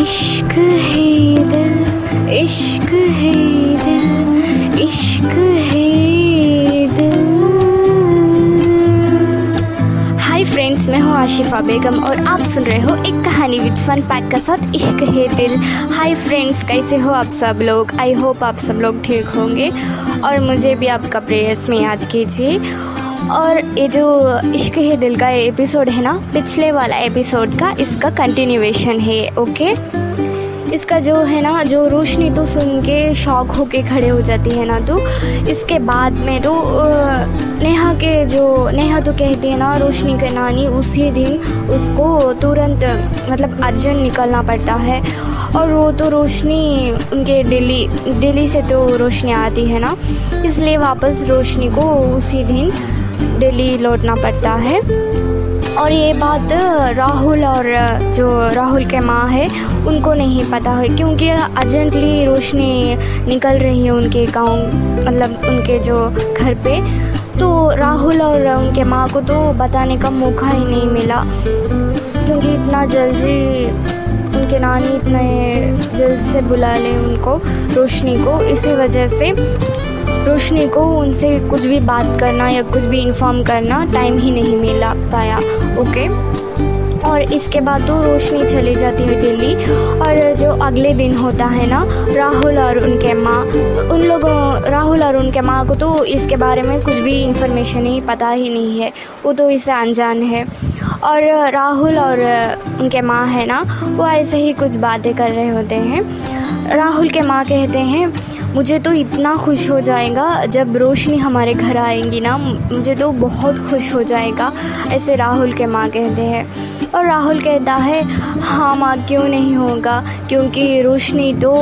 इश्क है दिल, इश्क है दिल, इश्क है फ्रेंड्स मैं हूँ आशिफा बेगम और आप सुन रहे हो एक कहानी विद फन पैक का साथ इश्क है दिल। हाय फ्रेंड्स कैसे हो आप सब लोग? आई होप आप सब लोग ठीक होंगे और मुझे भी आपका प्रेयर्स में याद कीजिए। और ये जो इश्क है दिल का एपिसोड है ना, पिछले वाला एपिसोड का, इसका कंटिन्यूएशन है ओके इसका जो है ना, जो रोशनी तो सुन के शौक होके खड़े हो जाती है ना तो इसके बाद में तो नेहा के जो, नेहा तो कहती है ना, रोशनी के नानी, उसी दिन उसको तुरंत मतलब अर्जेंट निकलना पड़ता है। और वो तो रोशनी, उनके दिल्ली दिल्ली से तो रोशनी आती है ना, इसलिए वापस रोशनी को उसी दिन दिल्ली लौटना पड़ता है। और ये बात राहुल और जो राहुल के माँ है, उनको नहीं पता है, क्योंकि अर्जेंटली रोशनी निकल रही है उनके गाँव मतलब उनके जो घर पे। तो राहुल और उनके माँ को तो बताने का मौका ही नहीं मिला, क्योंकि इतना जल्दी उनके नानी इतने जल्द से बुला ले उनको, रोशनी को। इसी वजह से रोशनी को उनसे कुछ भी बात करना या कुछ भी इन्फॉर्म करना टाइम ही नहीं मिला पाया ओके और इसके बाद तो रोशनी चली जाती है दिल्ली और जो अगले दिन होता है ना, राहुल और उनके माँ, उन लोगों, राहुल और उनके माँ को तो इसके बारे में कुछ भी इंफॉर्मेशन ही पता ही नहीं है, वो तो इससे अनजान है। और राहुल और उनके माँ है ना, वो ऐसे ही कुछ बातें कर रहे होते हैं। राहुल के माँ कहते हैं मुझे तो इतना खुश हो जाएगा जब रोशनी हमारे घर आएँगी ना। मुझे तो बहुत खुश हो जाएगा, ऐसे राहुल के माँ कहते हैं। और राहुल कहता है हाँ माँ, क्यों नहीं होगा? क्योंकि रोशनी तो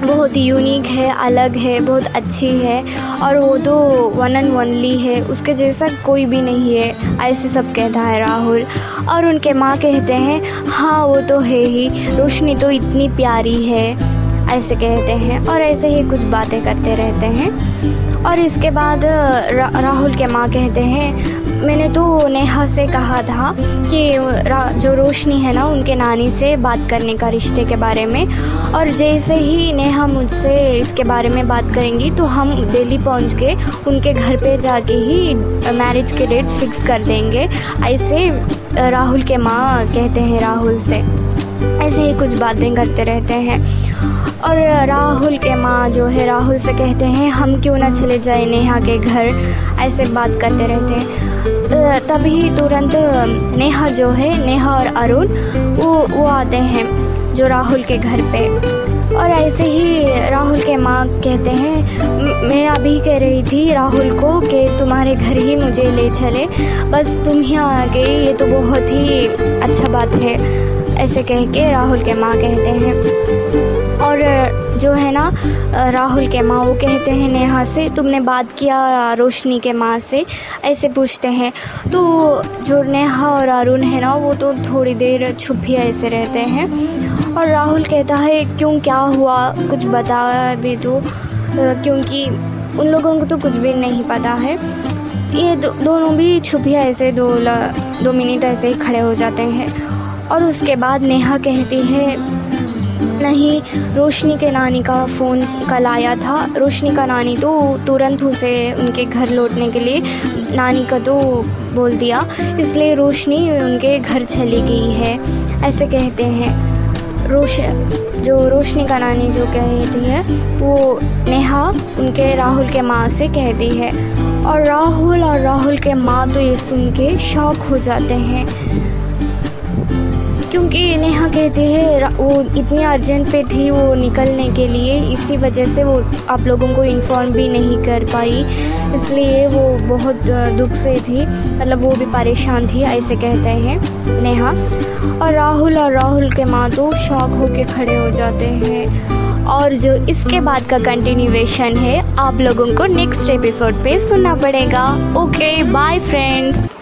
बहुत यूनिक है, अलग है, बहुत अच्छी है। और वो तो वन एंड वनली है, उसके जैसा कोई भी नहीं है, ऐसे सब कहता है राहुल। और उनके माँ कहते हैं हाँ वो तो है ही, रोशनी तो इतनी प्यारी है। ऐसे कहते हैं और ऐसे ही कुछ बातें करते रहते हैं। और इसके बाद रा, राहुल के माँ कहते हैं मैंने तो नेहा से कहा था कि जो रोशनी है ना उनके नानी से बात करने का रिश्ते के बारे में। और जैसे ही नेहा मुझसे इसके बारे में बात करेंगी तो हम दिल्ली पहुँच के उनके घर पे जाके ही मैरिज के डेट फिक्स कर देंगे। ऐसे राहुल के माँ कहते हैं राहुल से। ऐसे ही कुछ बातें करते रहते हैं। और राहुल के माँ जो है, राहुल से कहते हैं, हम क्यों ना चले जाए नेहा के घर? ऐसे बात करते रहते हैं। तभी तुरंत नेहा जो है, नेहा और अरुण, वो वो आते हैं जो राहुल के घर पे। और ऐसे ही राहुल के माँ कहते हैं, मैं अभी कह रही थी राहुल को कि तुम्हारे घर ही मुझे ले चले। बस तुम ही आ गए ये तो बहुत ही अच्छा बात है। ऐसे कह के राहुल के माँ कहते हैं। और जो है ना राहुल के माँ वो कहते हैं नेहा से तुमने बात किया रोशनी के माँ से? ऐसे पूछते हैं। तो जो नेहा और अरुण है ना वो तो थोड़ी देर छुप ही ऐसे रहते हैं। और राहुल कहता है क्यों क्या हुआ? कुछ बता भी तो क्योंकि उन लोगों को तो कुछ भी नहीं पता है। ये दो, दोनों भी छुपिया ऐसे दो दो मिनट ऐसे ही खड़े हो जाते हैं। और उसके बाद नेहा कहती है, नहीं, रोशनी के नानी का फ़ोन कल आया था। रोशनी का नानी तो तुरंत उसे उनके घर लौटने के लिए नानी का तो बोल दिया। इसलिए रोशनी उनके घर चली गई है। ऐसे कहते हैं। रोश, जो रोशनी का नानी जो कहती है, वो नेहा उनके राहुल के माँ से कहती है। और राहुल और राहुल के माँ तो ये सुन के शौक हो जाते हैं। क्योंकि नेहा कहती है वो इतनी अर्जेंट पे थी वो निकलने के लिए, इसी वजह से वो आप लोगों को इन्फॉर्म भी नहीं कर पाई। इसलिए वो बहुत दुख से थी मतलब वो भी परेशान थी, ऐसे कहते हैं नेहा। और राहुल और राहुल के माँ तो शौक होके खड़े हो जाते हैं। और जो इसके बाद का कंटिन्यूएशन है, आप लोगों को नेक्स्ट एपिसोड पे सुनना पड़ेगा। Okay bye friends